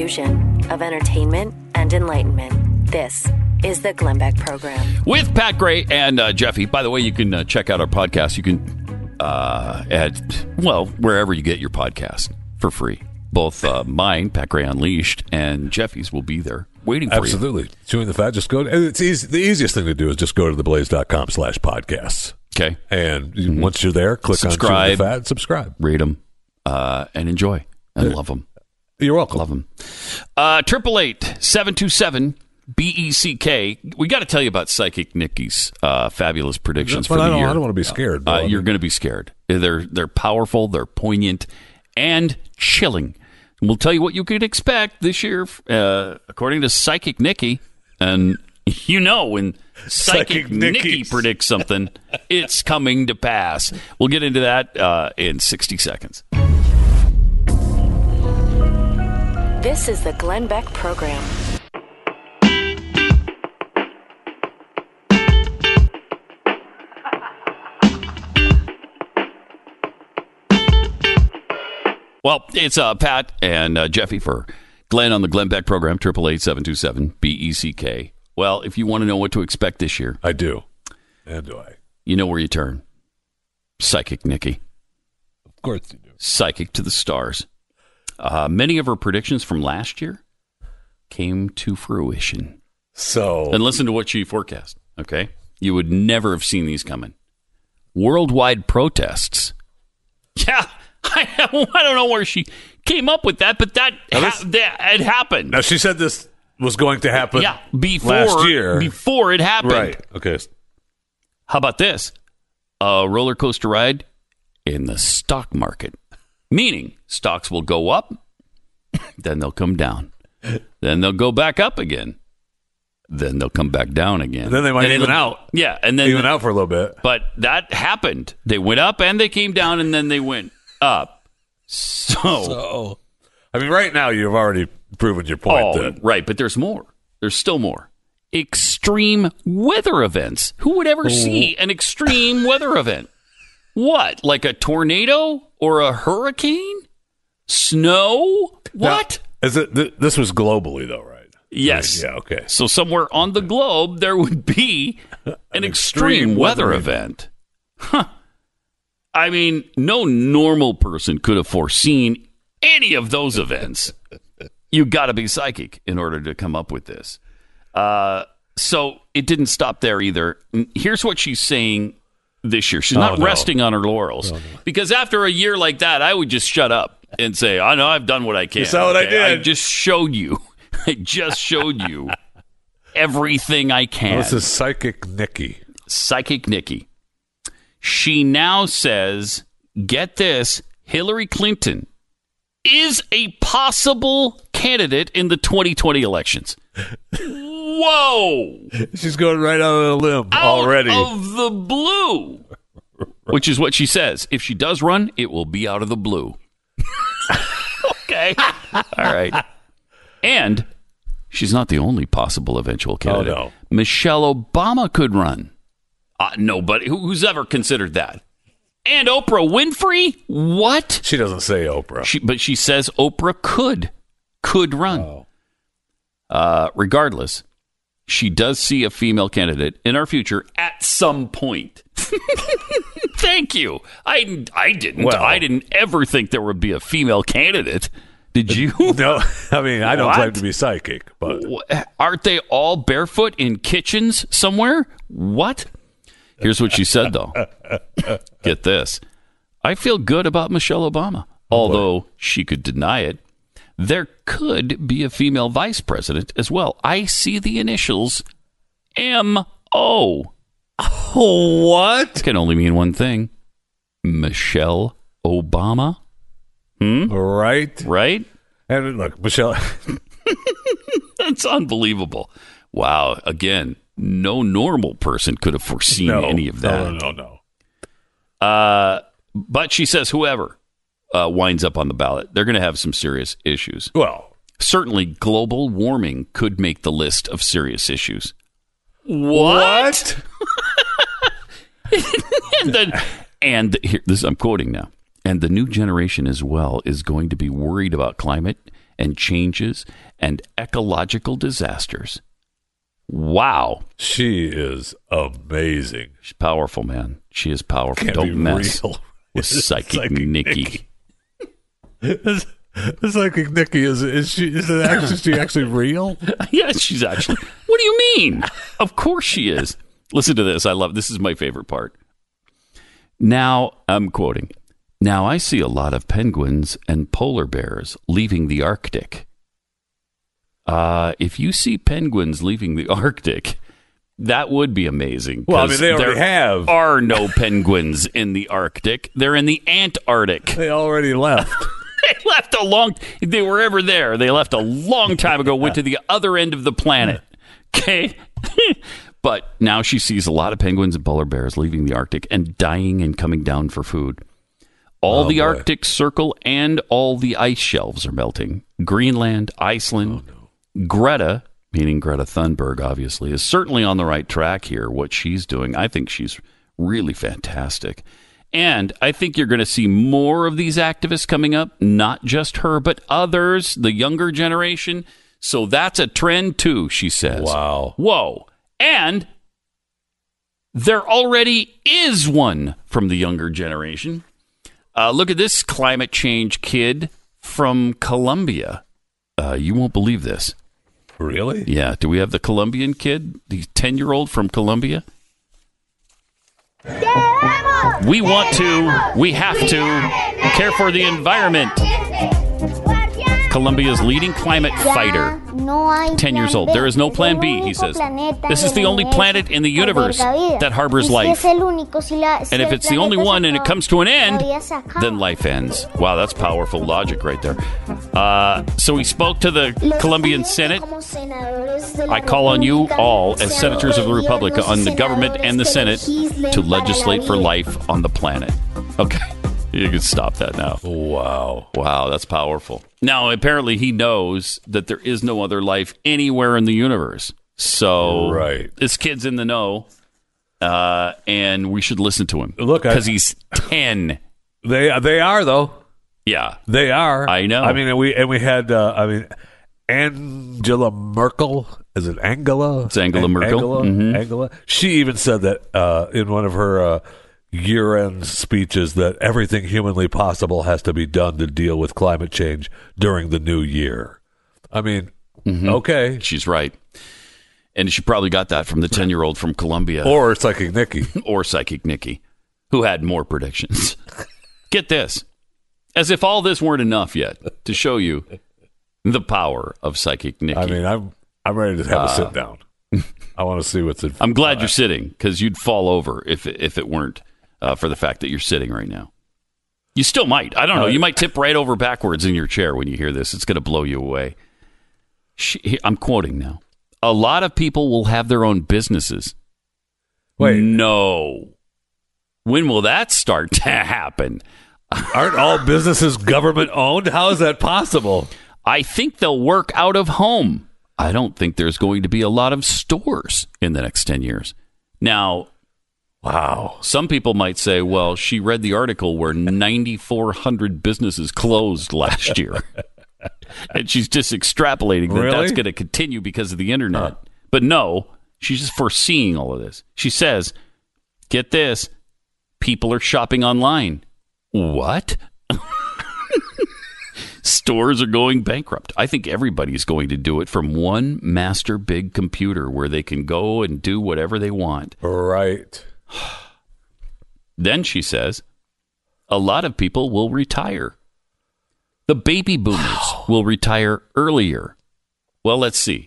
fusion of entertainment and enlightenment. This is the Glenn Beck Program. with Pat Gray and uh, Jeffy. By the way, you can uh, check out our podcast. You can uh, at well wherever you get your podcast for free. Both uh, mine, Pat Gray Unleashed, and Jeffy's will be there waiting for you. Absolutely. Chewing the fat, just go. and It's easy, the easiest thing to do is just go to theblaze.com slash podcasts. Okay, And you- once you're there, click on Chewing Subscribe. the fat subscribe. read them uh, and enjoy and love them. You're welcome. Love them. Uh, Triple eight seven two seven B E C K. We got to tell you about Psychic Nikki's uh, fabulous predictions for I the don't, year. I don't want to be scared. Uh, you're going to be scared. They're they're powerful. They're poignant and chilling. We'll tell you what you could expect this year, uh, according to Psychic Nikki. And you know when Psychic, Psychic Nikki predicts something, it's coming to pass. We'll get into that uh, in 60 seconds. This is the Glenn Beck Program. Well, it's uh, Pat and uh, Jeffy for Glenn on the Glenn Beck program, triple eight seven two seven B E C K. Well, if you want to know what to expect this year, I do. And do I? you know where you turn. Psychic Nikki. Of course you do. Psychic to the stars. Uh, many of her predictions from last year came to fruition. So, And listen to what she forecast, okay? You would never have seen these coming. Worldwide protests. Yeah, I, I don't know where she came up with that, but that, ha- this- that it happened. now she said this was going to happen yeah, before last year. before it happened. Right. Okay. How about this? A roller coaster ride in the stock market. Meaning stocks will go up, then they'll come down. Then they'll go back up again. Then they'll come back down again. Then they might And even out. Yeah, and then Even out for a little bit. but that happened. They went up and they came down and then they went up. So, Oh. I mean, right now you've already proven your point oh, that right, but there's more. There's still more. Extreme weather events. Who would ever see an extreme weather event? What? Like a tornado or a hurricane? Snow? What? Now, is it? Th- this was globally, though, right? yes. Yeah. Okay. So somewhere on the globe there would be an, extreme, extreme weather, weather event. Huh. I mean, no normal person could have foreseen any of those events. you got to be psychic in order to come up with this. Uh, so it didn't stop there either. Here's what she's saying this year. She's oh, not Oh, no. resting on her laurels because after a year like that, I would just shut up and say, "I know I've done what I can." saw what I okay? I did." just showed you. I just showed you everything I can. This is psychic Nikki. Psychic Nikki. She now says, get this, Hillary Clinton is a possible candidate in the 2020 elections. Whoa! She's going right out of the limb Out already. of the blue. Which is what she says. If she does run, it will be out of the blue. okay. All right. And she's not the only possible eventual candidate. no. Michelle Obama could run. Uh, nobody who's ever considered that. And Oprah Winfrey? What? She doesn't say Oprah. She, but she says Oprah could could run. Uh, regardless, she does see a female candidate in our future at some point. Thank you. I I didn't. Well- I didn't ever think there would be a female candidate. Did you? no, I mean I don't What? claim to be psychic, but Aren't they all barefoot in kitchens somewhere? What? Here's what she said, though. Get this. I feel good about Michelle Obama, although she could deny it. There could be a female vice president as well. I see the initials M O. Oh, what? It Can only mean one thing Michelle Obama, Hmm? Right? right? And look, Michelle. That's unbelievable. Wow. Again, no normal person could have foreseen no, any of that. No, no, no, no. Uh, but she says whoever uh, winds up on the ballot, they're going to have some serious issues. Well, Certainly, global warming could make the list of serious issues. What? and then, and the- here, this I'm quoting now. And the new generation as well is going to be worried about climate and changes and ecological disasters. Wow. She is amazing. She's powerful, man. She is powerful. Can't Don't mess real. with psychic, Psychic Nikki. This psychic Nikki is is she is it actually is she actually real? yes, she's actually. What do you mean? Of course she is. Listen to this. I love this is my favorite part. Now, I'm quoting. Now I see a lot of penguins and polar bears leaving the Arctic. Uh, if you see penguins leaving the Arctic, that would be amazing. Well, I mean, they already there have. are no penguins in the Arctic. They're in the Antarctic. They already left. They left a long they were ever there. They left a long time ago went to the other end of the planet. Okay? But now she sees a lot of penguins and polar bears leaving the arctic and dying and coming down for food. All Oh, the boy. arctic circle and all the ice shelves are melting. Greenland iceland Oh, greta meaning greta thunberg obviously is certainly on the right track here. What she's doing i think she's really fantastic and I think you're going to see more of these activists coming up, not just her, but others, the younger generation. So that's a trend too, she says. Wow. Whoa. And there already is one from the younger generation. Uh, look at this climate change kid from Colombia. Uh, you won't believe this. Really? Yeah. Do we have the Colombian kid, the 10 year old from Colombia? We want to, we have to care for the environment. Colombia's leading climate fighter. 10 years old. There is no plan B, he says. This is the only planet in the universe that harbors life. And if it's the only one and it comes to an end, then life ends. Wow, that's powerful logic right there. Uh, so he spoke to the Colombian Senate. I call on you all, as senators of the Republic, on the government and the Senate, to legislate for life on the planet. Okay, you can stop that now. Wow. Wow, that's powerful. Now, apparently, he knows that there is no other life anywhere in the universe. So, Right. this kid's in the know, uh, and we should listen to him. Look, because he's ten. They they are though. Yeah, They are. I know. I mean, and we and we had. Uh, I mean, Angela Merkel. Is it Angela? It's Angela An- Merkel. Angela. Mhm. Angela. She even said that uh, in one of her uh, year-end speeches that everything humanly possible has to be done to deal with climate change during the new year. I mean, Mm-hmm. okay. she's right, and she probably got that from the ten-year-old from Colombia. Or Psychic Nikki. or Psychic Nikki, who had more predictions. Get this. As if all this weren't enough yet to show you the power of Psychic Nikki. I mean, I'm I'm ready to have Uh, a sit down. I want to see what's in. I'm glad you're sitting because you'd fall over if it, if it weren't uh, for the fact that you're sitting right now. You still might. I don't know. You might tip right over backwards in your chair when you hear this. It's going to blow you away. She, I'm quoting now. A lot of people will have their own businesses. Wait, No. When will that start to happen? aren't all businesses government owned? How is that possible? I think they'll work out of home. I don't think there's going to be a lot of stores in the next 10 years. Now, Wow. some people might say, well, she read the article where 9,400 businesses closed last year. and she's just extrapolating that Really? that's going to continue because of the internet. But no, she's just foreseeing all of this. She says, get this people are shopping online. What? Stores are going bankrupt. I think everybody's going to do it from one master big computer where they can go and do whatever they want. Right. Then she says, a lot of people will retire. The baby boomers will retire earlier. Well, let's see.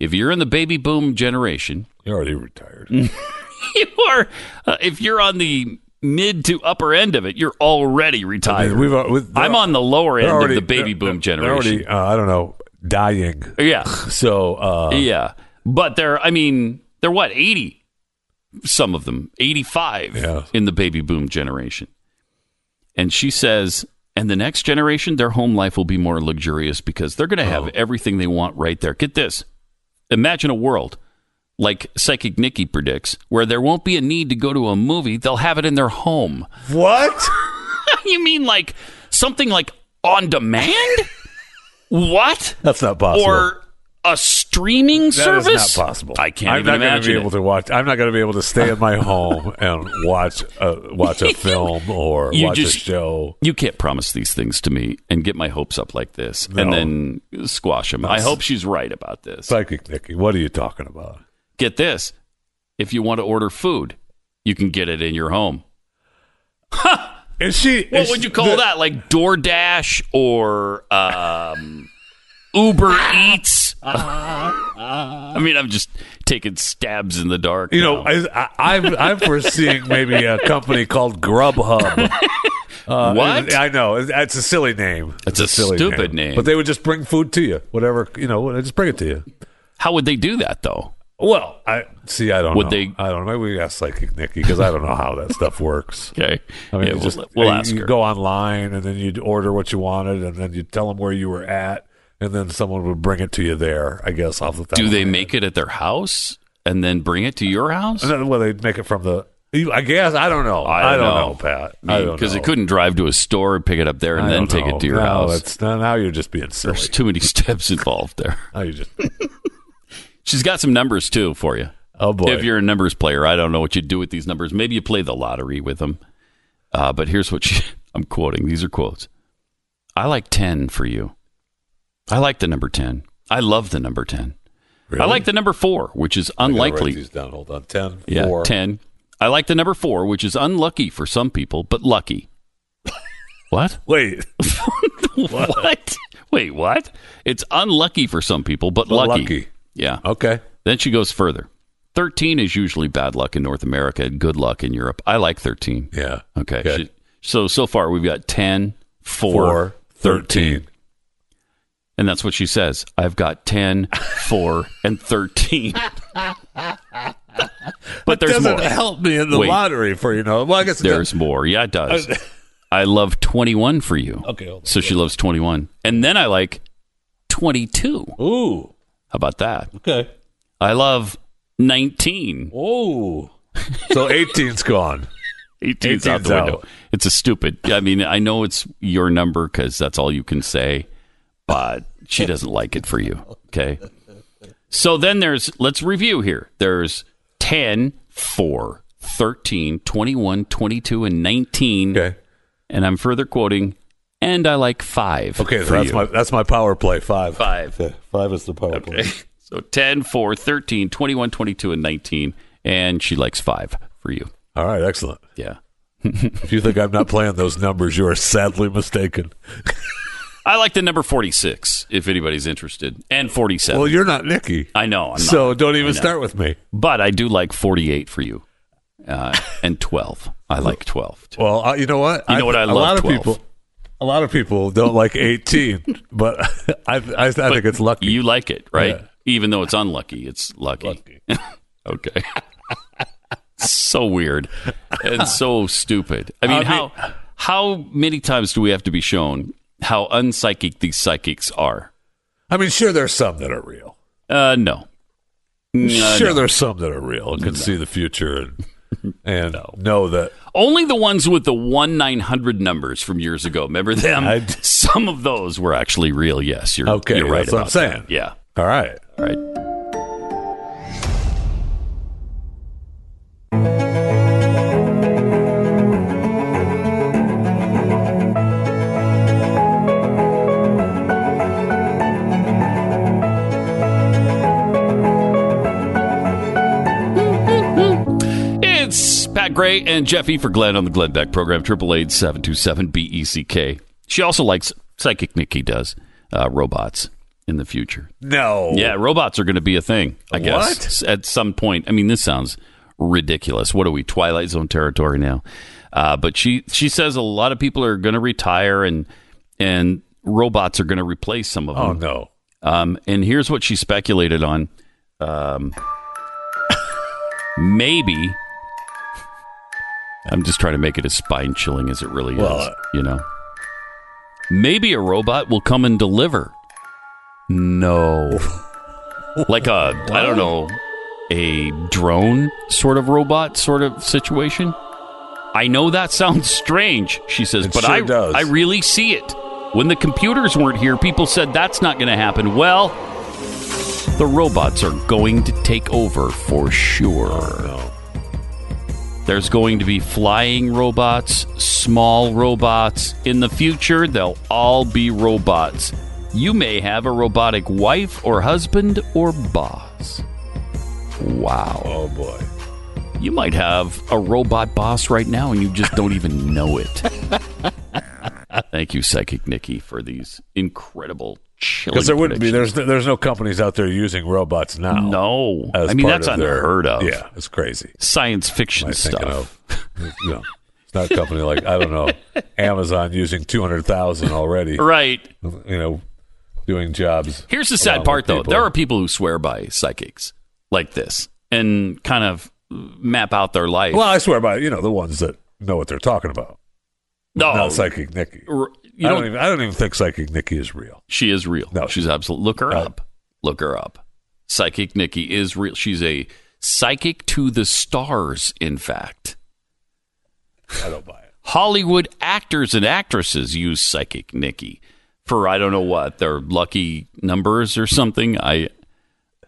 If you're in the baby boom generation, You're already retired. you are. Uh, if you're on the mid to upper end of it, you're already retired. we've, uh, with- I'm on the lower end already- of the baby boom generation. already, uh, I don't know, dying. yeah, So, uh, yeah. But they're. I mean, they're what eighty. Some of them eighty-five Yeah. in the baby boom generation. And she says, and the next generation, their home life will be more luxurious because they're going to have everything they want right there. Get this. Imagine a world like Psychic Nikki predicts, where there won't be a need to go to a movie. They'll have it in their home. what? you mean like something like on demand? What? That's not possible. Or a streaming service? That is not possible. I can't I'm even not gonna imagine be it. able to watch. I'm not going to be able to stay in my home and watch a, watch a film or You watch just- a show. You can't promise these things to me and get my hopes up like this No. and then squash them. I hope she's right about this. Psychic Nikki, what are you talking about? Get this. If you want to order food, you can get it in your home. Is she? What is would you call the- that? Like DoorDash or um, Uber Eats? I mean, I'm just taking stabs in the dark. You know. I, I, I'm I'm foreseeing maybe a company called Grubhub. Uh, What? I know it's, it's a silly name. It's a silly stupid name. but they would just bring food to you, whatever you know. Just bring it to you. how would they do that though? Well, I see. I don't Would know. they- I don't know. Maybe we ask Psychic Nikki because I don't know how that stuff works. Okay, I mean, yeah, you we'll, just we'll you, ask you her. go online and then you'd order what you wanted, and then you'd tell them where you were at, and then someone would bring it to you there. I guess off the top. Do they make it at their house and then bring it to your house? Then, well, they'd make it from the. I guess I don't know. I don't, know. Pat. I don't because know. it couldn't drive to a store and pick it up there and I then take know. it to your no, house. It's, now you're just being silly. There's too many steps involved there. Now you just. She's got some numbers too for you. Oh boy. If you're a numbers player, I don't know what you do with these numbers. Maybe you play the lottery with them. Uh, but here's what she, I'm quoting. These are quotes. I like 10 for you. I like the number 10. I love the number 10. I like the number 4, which is unlikely. these down. Hold on. Ten. Yeah, four. 10. I like the number 4, which is unlucky for some people, but lucky. what? Wait. what? Wait, what? It's unlucky for some people, but, But lucky. lucky. Yeah. Okay. Then she goes further. 13 is usually bad luck in North America and good luck in Europe. I like 13. Yeah. Okay. Okay. She- so, so far we've got 10, 4, Four. 13. Thirteen. And that's what she says. I've got 10, 4, and 13. but there's Doesn't more. help me in the Wait. lottery for you know. Well, I guess There's more. Yeah, it does. I love 21 for you. Okay. So she loves 21. And then I like 22. How about that? Okay. I love 19. Oh. So 18's gone. 18's out the window. out. It's a stupid. I mean, I know it's your number because that's all you can say, but she doesn't like it for you. Okay. So then there's, let's review here. There's 10, 4, 13, 21, 22, and 19. Okay. And I'm further quoting, and I like 5. Okay, that's you. my that's my power play. Five. Five. Five is the power play. So 10, 4, 13, 21, 22, and 19. And she likes 5 for you. All right, excellent. Yeah. If you think I'm not playing those numbers, you are sadly mistaken. I like the number 46, if anybody's interested, and 47. Well, you're not Nikki, I know. I'm so don't even start with me. But I do like 48 for you, uh, and 12. I like 12. too. Well, uh, you know what? You know what I love, A lot of 12. people. A lot of people don't like 18, but I, I, I think it's lucky. You like it, right? Yeah. Even though it's unlucky, it's lucky. okay. so weird and so stupid. I mean, I mean- how how many times do we have to be shown how unpsychic these psychics are? I mean, sure, there's some that are real. Uh, no. Uh, sure, no. there's some that are real and can see the future and and know that. Only the ones with the one nine hundred numbers from years ago. Remember them? I- Some of those were actually real. Yes, you're Okay, You're right that's what I'm saying. that. Yeah. All right. All right. Gray and Jeff E. for Glenn on the Glenn Beck program, 888 BECK. She also likes, Psychic Nikki does, uh, robots in the future. No. Yeah, robots are going to be a thing, I guess, at some point. I mean, this sounds ridiculous. What are we, Twilight Zone territory now? Uh, but she she says a lot of people are going to retire and and robots are going to replace some of them. Oh no. Um, and here's what she speculated on. Um, maybe. I'm just trying to make it as spine chilling as it really Well, is. uh, You know, maybe a robot will come and deliver. No, like a I don't know, a drone sort of robot sort of situation. I know that sounds strange, she says, It but sure I does. I really see it. When the computers weren't here, people said that's not going to happen. Well, the robots are going to take over for sure. There's going to be flying robots, small robots. In the future, they'll all be robots. You may have a robotic wife or husband or boss. Wow. Oh boy. You might have a robot boss right now and you just don't even know it. Thank you, Psychic Nikki, for these incredible chilling Because there wouldn't be there's there's no companies out there using robots now. No. I mean, that's of their- unheard of. Yeah, it's crazy. Science fiction Am I thinking stuff. of? You know, it's not a company like I don't know Amazon using two hundred thousand already. Right. You know, doing jobs. Here's the sad part, though. There are people who swear by psychics like this and kind of map out their life. Well, I swear by you know the ones that know what they're talking about. No, Not psychic Nikki. r- you I don't, don't even I don't even think psychic Nikki is real. she is real. No, she's absolutely. Look her Uh, up. Look her up. Psychic Nikki is real. She's a psychic to the stars. In fact, I don't buy it. Hollywood actors and actresses use Psychic Nikki for I don't know what their lucky numbers or something. I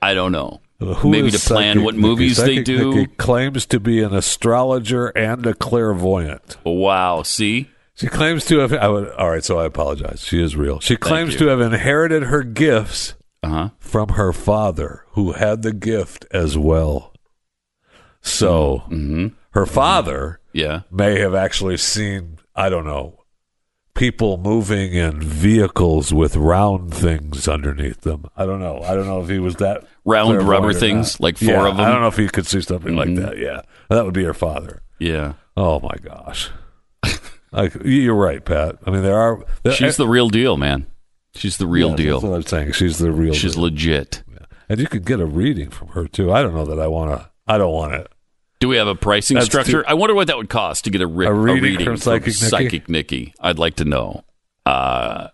I don't know. Who Maybe to plan Psychic what Nikki? movies they do. Nikki claims to be an astrologer and a clairvoyant. Wow. See. She claims to have. I would, all right, so I apologize. She is real. She claims to have inherited her gifts Uh huh. from her father, who had the gift as well. So Mm-hmm. her father Yeah. may have actually seen, I don't know, people moving in vehicles with round things underneath them. I don't know. I don't know if he was that Round rubber things, like four Yeah, of them? I don't know if he could see something Mhm. like that. Yeah, that would be her father. Yeah. Oh my gosh. Like you're right, Pat. I mean, there are. There, She's the real deal, man. She's the real Yeah, That's deal. what I'm saying. She's the real. She's deal. legit. and you could get a reading from her too. I don't know that I want to. I don't want it. Do we have a pricing That's structure? too- I wonder what that would cost to get a, ri- A a reading reading, from Psychic Nikki? Psychic Nikki. I'd like to know uh,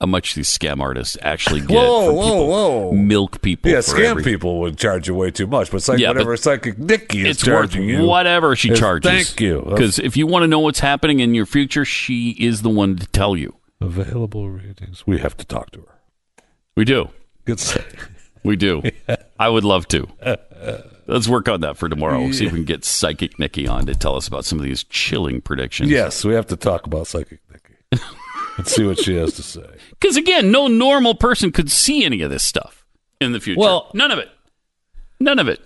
how much these scam artists actually get. Whoa, from whoa, people, whoa. Milk people. Yeah, for scam everything. people would charge you way too much, but it's like Yeah, whatever but psychic Nikki is It's worth charging you. whatever she is- charges. Thank you. Because if you want to know what's happening in your future, she is the one to tell you. available readings, we have to talk to her. We do. Good. We do. I would love to. Let's work on that for tomorrow. See if we can get Psychic Nikki on to tell us about some of these chilling predictions. Yes, we have to talk about psychic Nikki and see what she has to say. Because again, no normal person could see any of this stuff in the future. Well- none of it. None of it.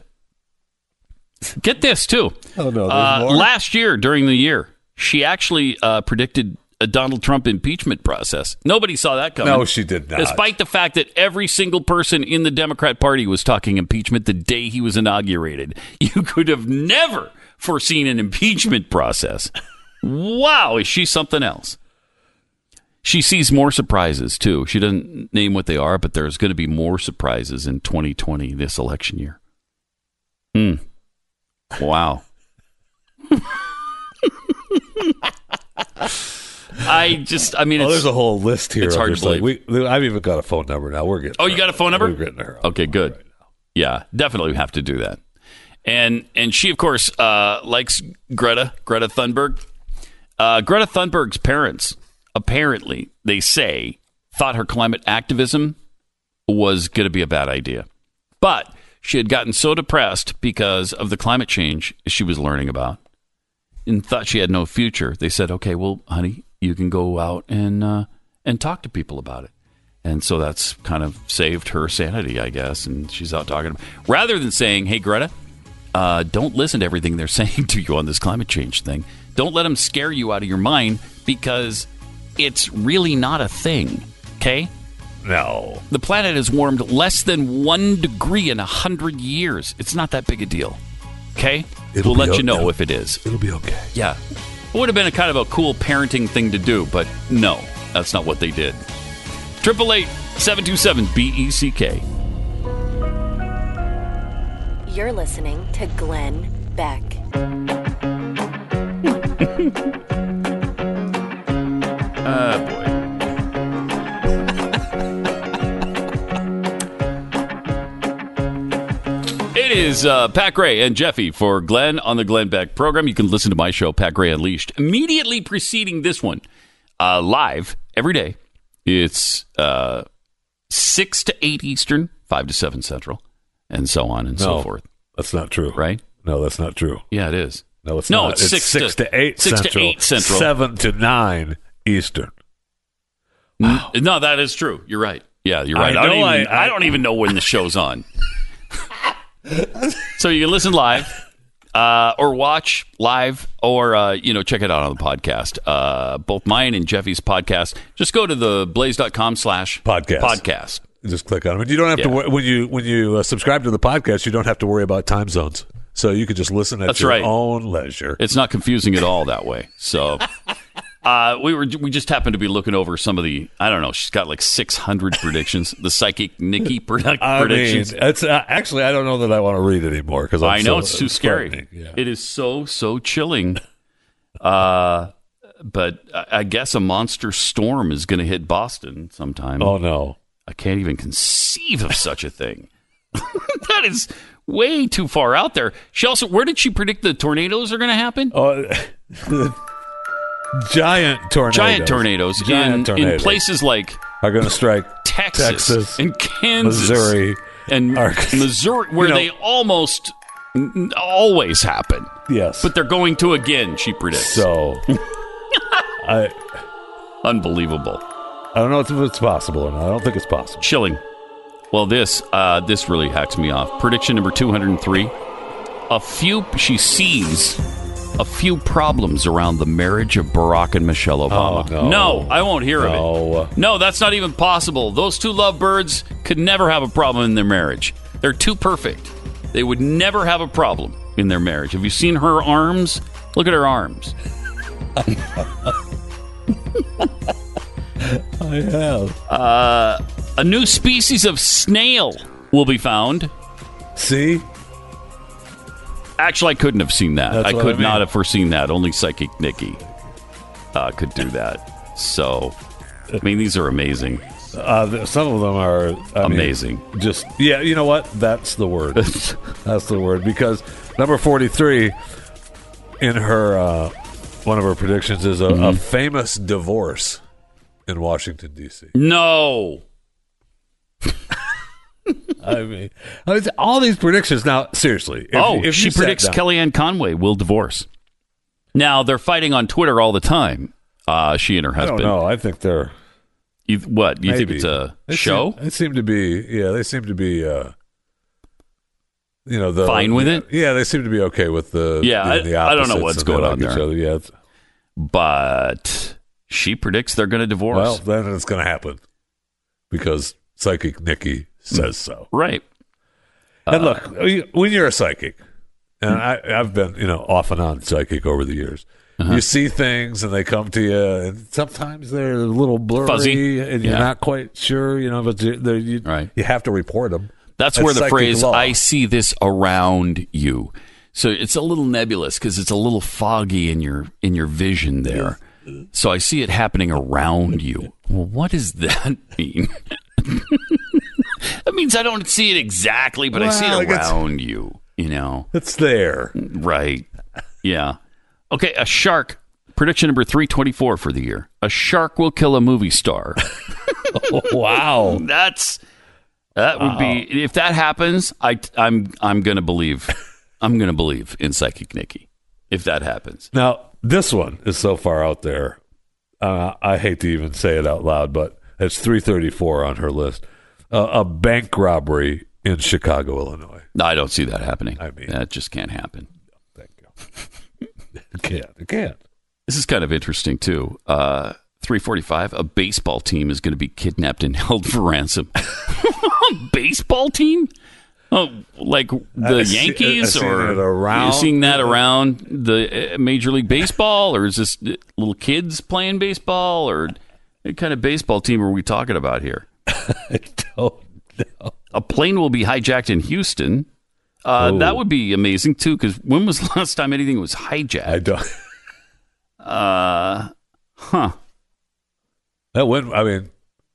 Get this too. Oh no, Uh, more? last year during the year, she actually uh, predicted a Donald Trump impeachment process. Nobody saw that coming. No, she did not. Despite the fact that every single person in the Democrat Party was talking impeachment the day he was inaugurated, you could have never foreseen an impeachment process. Wow, is she something else? She sees more surprises too. She doesn't name what they are, but there's going to be more surprises in 2020, this election year. Hmm. Wow. I just, I mean, Oh, there's a whole list here. it's hard to like, we, I've even got a phone number now. We're getting. Oh, you got a phone number? We're getting her. Okay, good. Right. Yeah, definitely have to do that. And and she of course uh, likes Greta Greta Thunberg. Uh, Greta Thunberg's parents apparently they say thought her climate activism was going to be a bad idea, but she had gotten so depressed because of the climate change she was learning about and thought she had no future. They said, "Okay, well, honey, you can go out and uh, and talk to people about it." And so that's kind of saved her sanity, I guess. And she's out talking. Rather than saying, hey, Greta, uh, don't listen to everything they're saying to you on this climate change thing. Don't let them scare you out of your mind because it's really not a thing. Okay? No. The planet has warmed less than one degree in a hundred years. It's not that big a deal. Okay? It'll we'll be let you know if it is. It'll be okay. Yeah. It would have been a kind of a cool parenting thing to do, but no, that's not what they did. Triple eight seven two seven B E C K. You're listening to Glenn Beck. is uh, Pat Gray and Jeffy for Glenn on the Glenn Beck program. You can listen to my show, Pat Gray Unleashed, immediately preceding this one, uh, live every day It's uh, six to eight Eastern, five to seven Central, and so on and so forth. That's not true. Right? No, that's not true. Yeah, it is. No, it's No, not. it's six to- to eight six to central, eight central. seven to nine eastern. N- No, that is true. You're right. Yeah, you're right. I I, don't even, I- I- I don't even know when the show's on. so you can listen live uh, or watch live or, uh, you know, check it out on the podcast. Uh, both mine and Jeffy's podcast. Just go to the blaze.com slash Podcast. podcast. Just click on it And you don't have to Yeah. wor- when you when you uh, subscribe to the podcast. You don't have to worry about time zones. So you could just listen at That's your right. own leisure. It's not confusing at all that way. So uh, we were we just happened to be looking over some of the I don't know. She's got like 600 predictions. The psychic Nikki I mean, predictions. it's uh, actually I don't know that I want to read anymore because I know it's too scary. Yeah. It is so so chilling. Uh, but I guess a monster storm is going to hit Boston sometime. oh no. I can't even conceive of such a thing. that is way too far out there. She also, where did she predict the tornadoes are going to happen? Oh, giant tornadoes. Giant tornadoes, Giant in, in places like are going to strike Texas, Texas, and Kansas, Missouri. and Arkansas. Missouri, where You know- they almost n- always happen. Yes, But they're going to again, she predicts. so I Unbelievable. I don't know if it's possible or not. I don't think it's possible. Chilling. Well, this uh, this really hacks me off. Prediction number 203. A few she sees a few problems around the marriage of Barack and Michelle oh, Obama. Oh, no. I won't hear No. of it. No, that's not even possible. Those two lovebirds could never have a problem in their marriage. They're too perfect. They would never have a problem in their marriage. Have you seen her arms? Look at her arms. I have. Uh, a new species of snail will be found See, Actually, I couldn't have seen that. That's I could I mean. not have foreseen that. Only Psychic Nikki uh, could do that. So, I mean, these are amazing. uh, some of them are I mean, Amazing. just yeah, you know what? That's the word. That's the word because number forty-three in her uh, one of her predictions is a, Mm-hmm. a famous divorce in Washington D.C. No. I mean, all these predictions. Now, seriously, if, oh, if she predicts down- Kellyanne Conway will divorce. Now, they're fighting on Twitter all the time. Uh, she and her husband. No, I think they're You, what? You think it's a They show? Seem, they seem to be. Yeah, they seem to be. Uh, you know, the Fine with it? Yeah, they seem to be okay with the. Yeah, being the I- I don't know what's going like on each there. other. Yeah, but she predicts they're going to divorce. Well, then it's going to happen because psychic Nikki says so. right. and look, when you're a psychic, and I, I've been, you know, off and on psychic over the years. Uh-huh. You see things and they come to you, and sometimes they're a little blurry, Fuzzy. and you're Yeah. not quite sure, you know, but you, Right. you have to report them. That's, That's where the phrase law. "I see this around you." So it's a little nebulous because it's a little foggy in your in your vision there. So I see it happening around you. Well, what does that mean? That means I don't see it exactly, but I see it around you. You know, It's there. right? Yeah. Okay, a shark. Prediction number three twenty four for the year: a shark will kill a movie star. wow. That's that would be if that happens. I I'm I'm gonna believe. I'm gonna believe in Psychic Nikki if that happens. Now, this one is so far out there. Uh, I hate to even say it out loud, but it's 334 on her list. Uh, a bank robbery in Chicago, Illinois. No, I don't see that happening. I mean- that just can't happen. Thank you. it can't. It can't. This is kind of interesting too. Uh, 345. A baseball team is going to be kidnapped and held for ransom. a baseball team? Oh, like the I've Yankees, I've or around- you seeing that around the uh, Major League Baseball, or is this little kids playing baseball, or what kind of baseball team are we talking about here? I don't know. A plane will be hijacked in Houston. Uh, Ooh. that would be amazing too, because when was the last time anything was hijacked? I don't. Uh, huh. That went, I mean,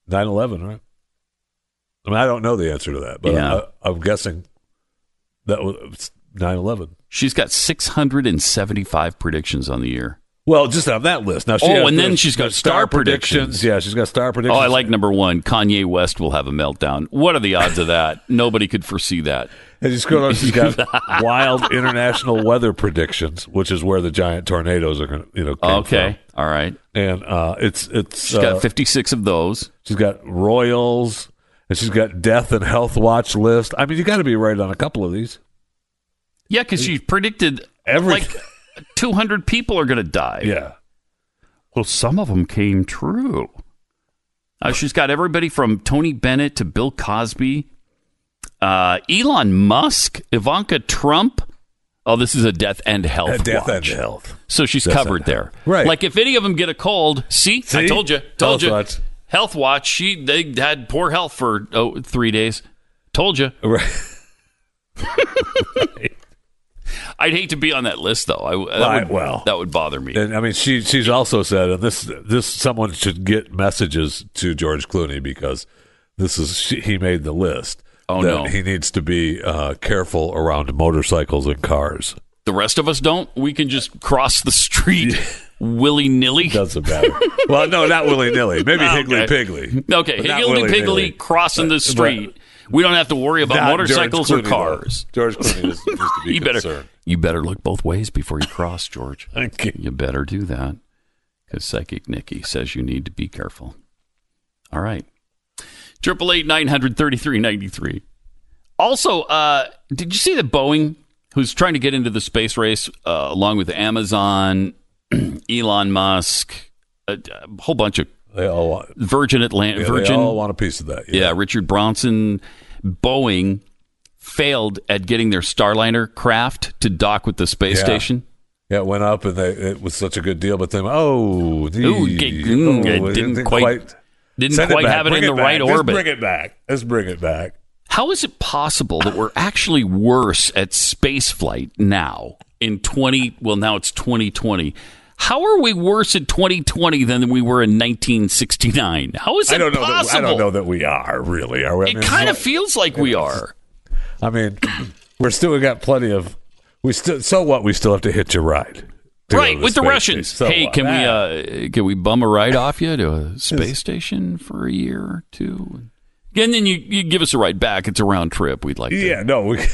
9 11, right? I mean, I don't know the answer to that, but Yeah. I, I'm guessing that was 9 11. She's got 675 predictions on the year. Well, just on that list. Now, she Oh, and then she's got the star predictions. Yeah, she's got star predictions. Oh. I like number one. Kanye West will have a meltdown. What are the odds of that? Nobody could foresee that. And she's got, she's got wild international weather predictions, which is where the giant tornadoes are going to, you know, Okay, all right. And uh, it's it's She's uh, got 56 of those. she's got royals, and she's got death and health watch list. I mean, you got to be right on a couple of these. Yeah, because she predicted Everything. like 200 people are going to die. Yeah, Well, some of them came true. Uh, she's got everybody from Tony Bennett to Bill Cosby, uh, Elon Musk, Ivanka Trump. Oh, this is a death and health. Uh, death and health. So she's Death covered there. health. Right. Like if any of them get a cold, see, I told you, told Health you. watch. Health watch. She they had poor health for oh, three days. Told you. Right. I'd hate to be on that list though. I, that Right, would, well. that would bother me. And I mean, she she's also said, and this this someone should get messages to George Clooney because this is she, he made the list. Oh, no. he needs to be uh, careful around motorcycles and cars. The rest of us don't. We can just cross the street willy nilly. Doesn't matter. well, no, not willy nilly. Maybe Okay. Higgly Piggly. Okay, Higgly Piggly crossing the street. We don't have to worry about Not motorcycles George or Clooney, cars. though. George Clooney needs to be You better, concerned. you better look both ways before you cross, George. Okay. You You better do that because Psychic Nikki says you need to be careful. All right. Triple eight nine hundred thirty three ninety three. Also, uh, did you see that Boeing, who's trying to get into the space race uh, along with Amazon, Elon Musk, a, a whole bunch of They all want. Virgin Atlantic, Yeah, Virgin, they all want a piece of that. yeah, Richard Branson, Boeing failed at getting their Starliner craft to dock with the space Yeah. station. Yeah, it went up and they, it was such a good deal, but then oh, Ooh, g- it oh, didn't quite- Didn't quite back. have it Bring in the back. right Just orbit. bring it back. Let's bring it back. How is it possible that we're actually worse at space flight now in 20 well now it's 2020. How are we worse in 2020 than we were in 1969? How is it I don't know. That, possible? I don't know that we are really. Are we? I It mean, kind of feels like we are. I mean, we're still we got plenty of. We still. So what? We still have to hitch a ride. Right, with the Russians. So hey, what? can we uh can we bum a ride off you to a space station for a year or two? And then you, you give us a ride back. It's a round trip. We'd like to. Yeah, no, we.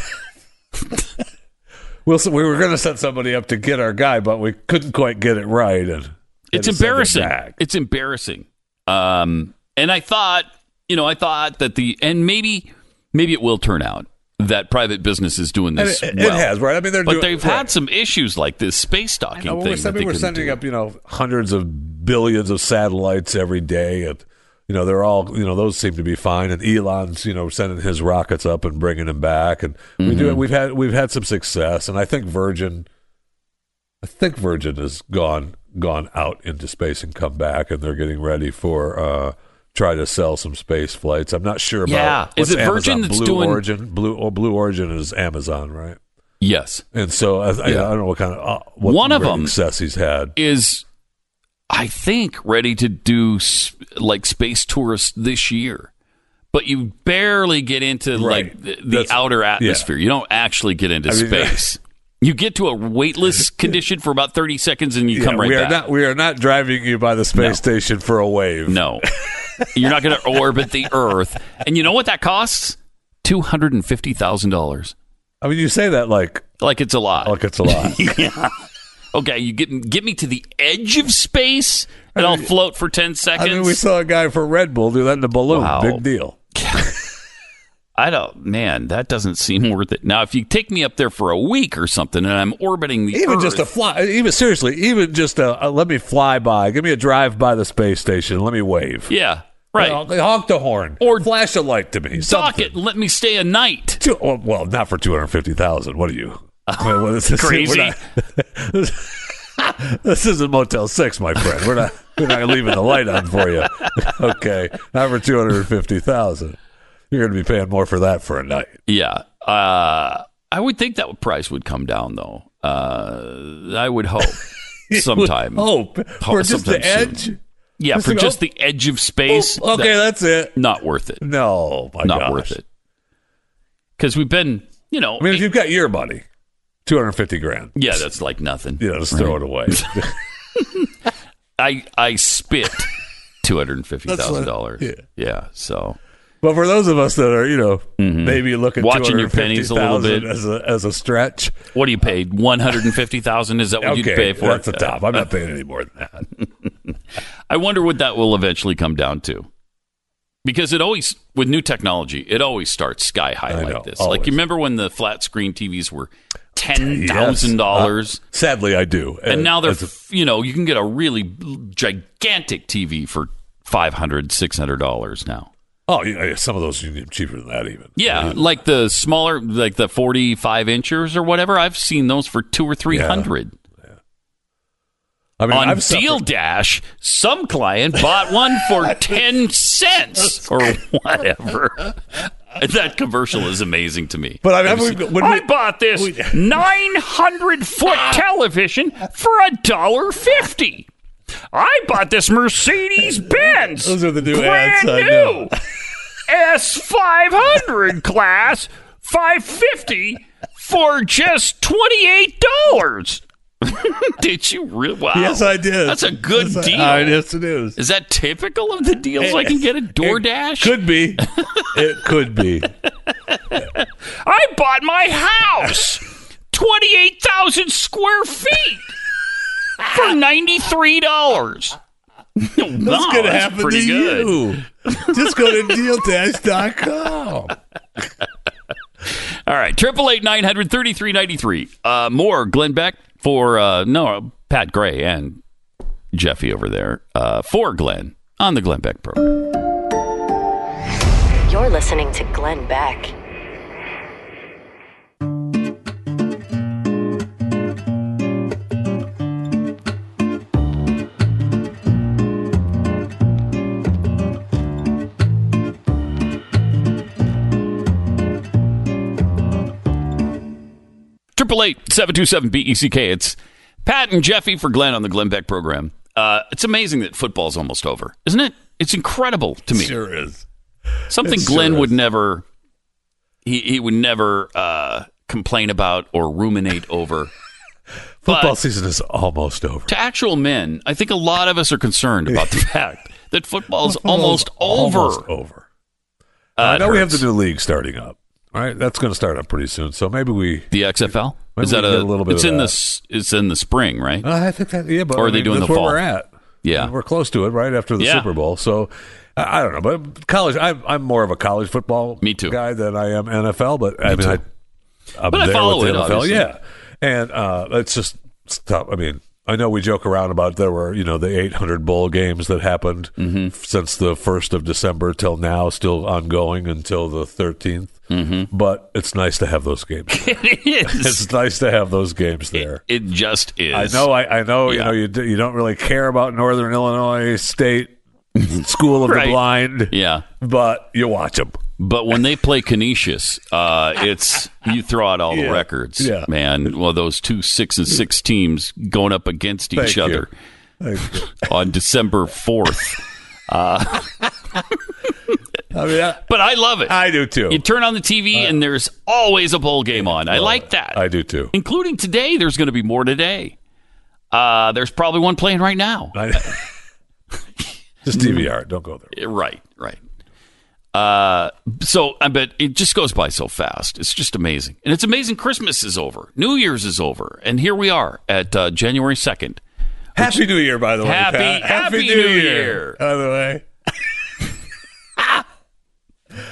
we'll, we were going to set somebody up to get our guy, but we couldn't quite get it right, and it's had to send him embarrassing. back. It's embarrassing. Um, and I thought, you know, I thought that the and maybe maybe it will turn out that private business is doing this. it, well. it has, right? I mean, they're but doing, they've right. had some issues like this space I docking know, thing. we're sending, they we're sending do. up, you know, hundreds of billions of satellites every day, and you know they're all, you know, those seem to be fine. And Elon's, you know, sending his rockets up and bringing them back, and we Mm-hmm. do. We've had we've had some success, and I think Virgin, I think Virgin has gone gone out into space and come back, and they're getting ready for. uh Try to sell some space flights. I'm not sure about. Yeah. Is it Virgin Amazon? that's Blue doing- Origin? Blue or Blue Origin is Amazon, right? Yes, And so I, I, I don't know what kind of uh, what One of them- success he's had. is I think ready to do like space tourists this year. But you barely get into like the, the outer yeah. atmosphere. You don't actually get into I mean, space. you get to a weightless condition for about 30 seconds and you come right we are back. not we are not driving you by the space No. station for a wave. No. You're not going to orbit the Earth. And you know what that costs? $250,000. I mean you say that like Like it's a lot. like it's a lot. yeah. Okay, you get get me to the edge of space and I'll float for 10 I seconds. mean we saw a guy for Red Bull do that in a balloon. Wow. Big deal. I don't, man, that doesn't seem worth it. Now, if you take me up there for a week or something and I'm orbiting the Even Earth, just a fly, even seriously, even just a, a let me fly by, give me a drive by the space station, let me wave. yeah, right. You know, honk the horn Or flash a light to me. Dock something. it let me stay a night. Two- well, well, not for two hundred fifty thousand. What are you? I mean, is this? Crazy. Not- this isn't Motel Six, my friend. We're not. We're not leaving the light on for you. okay, not for two hundred fifty thousand. You're going to be paying more for that for a night. Yeah, uh, I would think that price would come down though. Uh, I would hope sometime. Hope for just the edge. soon. yeah, just for just the edge of space. Oh, okay, that- that's it. not worth it. No, my Not gosh. worth it. Because we've been, you know, I mean, if you've got your money, two hundred fifty grand. yeah, that's like nothing. You know, just throw it away. I I spit two hundred and fifty thousand dollars. Yeah. Yeah, so But for those of us that are, you know, maybe looking Mm-hmm. Watching your pennies a little bit. as a as a stretch. what do you pay? One hundred and fifty thousand? Is that what you'd pay for? that's the top. I'm not paying any more than that. I wonder what that will eventually come down to. Because it always, with new technology, it always starts sky high like this. always. Like you remember when the flat screen TVs were ten thousand uh, dollars, Sadly, I do. and uh, now they're a- you know you can get a really gigantic TV for five hundred, six hundred dollars now. oh, yeah, some of those are cheaper than that even. Yeah, like the smaller, like the forty-five inchers or whatever. I've seen those for two or three hundred. I mean, on I've Deal suffered- Dash, some client bought one for 10 cents or whatever. That commercial is amazing to me. But I mean, when seen- we- bought this 900 foot ah. television for a dollar fifty. I bought this Mercedes Benz. Those are the new brand ads, I new. S500 class 550 for just $28. did you really? Wow. Yes, I did. That's a good Yes, deal. I- yes, it is. Is that typical of the deals I can get at DoorDash? Could be. it could be. I bought my house, 28,000 square feet, for $93. That's Wow, going to happen to good. you. Just go to dealdash.com. All right, triple eight nine hundred thirty three ninety three. Uh, more Glenn Beck for uh, no Pat Gray and Jeffy over there uh, for Glenn on the Glenn Beck program. You're listening to Glenn Beck. Triple eight seven two seven B E C K. It's Pat and Jeffy for Glenn on the Glenn Beck program. Uh, it's amazing that football's almost over, isn't it? It's incredible to me. Sure is. Something It sure Glenn would is. never he he would never uh, complain about or ruminate over. Football But- season is almost over. to actual men, I think a lot of us are concerned about the fact that football's Football's almost over. Almost over. Uh, I it know we have the new league starting up. All right, that's going to start up pretty soon. So maybe we. the XFL. Is that a, a little bit It's in the that. s- it's in the spring, right? Uh, I think that yeah, but Or are I they mean, doing that's the where fall? we're at. Yeah. we're close to it, right after the Yeah. Super Bowl. So I, I don't know, but college. I'm, I'm more of a college football Me too. guy than I am NFL. But I mean, I, I'm But I follow it, NFL. obviously. Yeah, and uh, it's just stuff. I mean. I know we joke around about there were, you know, the 800 bowl games that happened Mm-hmm. since the 1st of December till now, still ongoing until the 13th. Mm-hmm. But it's nice to have those games. it is. it's nice to have those games there. It just is. I know, I, I know. You know, you do, you don't really care about Northern Illinois State School of Right. the Blind, Yeah. but you watch them. But when they play Canisius, uh, it's you throw out all the records, Yeah. man. Well, those two six and six teams going up against each Thank other on December fourth. I mean, I, But I love it. I do too. you turn on the TV and there's always a bowl game on. I like that. I do too. including today. There's going to be more today. Uh, there's probably one playing right now. Just DVR. Don't go there. Right, right. Uh, so I bet it just goes by so fast. It's just amazing, and it's amazing. Christmas is over, New Year's is over, and here we are at uh, January second. Happy New Year, by the way. Happy- Pat. Happy New Year. By the way,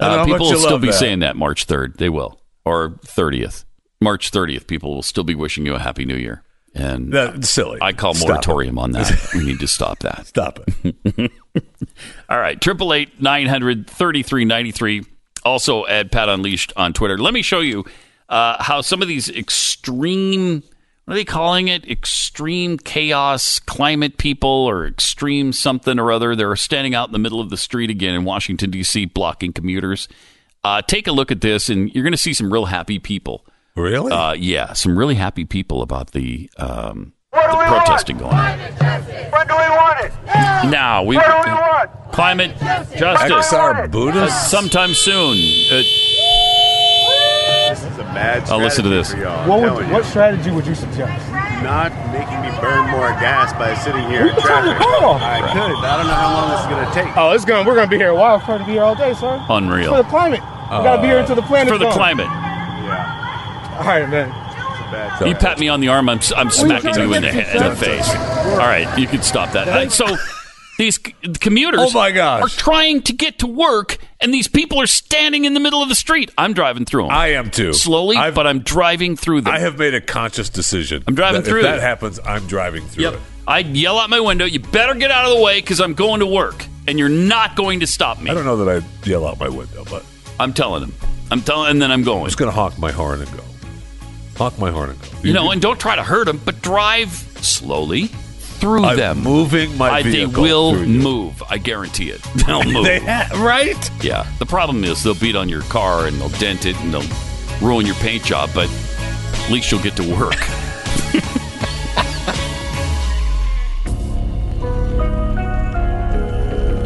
Uh, people will still be that. saying that March third. They will, or thirtieth, March thirtieth. People will still be wishing you a happy New Year, and that's silly. I call Stop moratorium on that. we need to stop that. Stop it. All right, triple eight nine hundred thirty three ninety three. Also at Pat Unleashed on Twitter. Let me show you uh, how some of these extreme. What are they calling it? Extreme chaos climate people or extreme something or other. They're standing out in the middle of the street again in Washington, D.C., blocking commuters. Uh, take a look at this, and you're going to see some real happy people. Really? Uh, yeah, some really happy people about the, um, the protesting going on. When do we want it? Now, we, What do we want? climate justice. XR Buddhist. sometime soon. Uh, It's a mad I'll listen to this. strategy for y'all, I'm What, would, what strategy would you suggest? not making me burn more gas by sitting here in can turn the traffic. car off. I could. I don't know how long this is going to take. Oh, it's gonna. We're gonna be here a while. We're trying to be here all day, sir. Unreal. For the climate. We gotta be here until the planet. For the climate. Yeah, All right, man. it's a bad You pat me on the arm, I'm, I'm smacking you in the, get he- in the face. All right, you can stop that. Uh, so these c- commuters Oh, my gosh. are trying to get to work, and these people are standing in the middle of the street. I'm driving through them. I am too. Slowly, I've- but I'm driving through them. I have made a conscious decision. I'm driving through If that it. happens, I'm driving through Yep. it. I yell out my window, you better get out of the way because I'm going to work, and you're not going to stop me. I don't know that I yell out my window, but I'm telling them. I'm telling, and then I'm going. I'm just going to honk my horn and go. Honk my horn and go. You know, and don't try to hurt them, but drive slowly through I'm them. moving my I, They will through you. move. I guarantee it. They'll move. They ha- right? yeah. The problem is they'll beat on your car and they'll dent it and they'll ruin your paint job, but at least you'll get to work.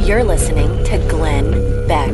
You're listening to Glenn Beck.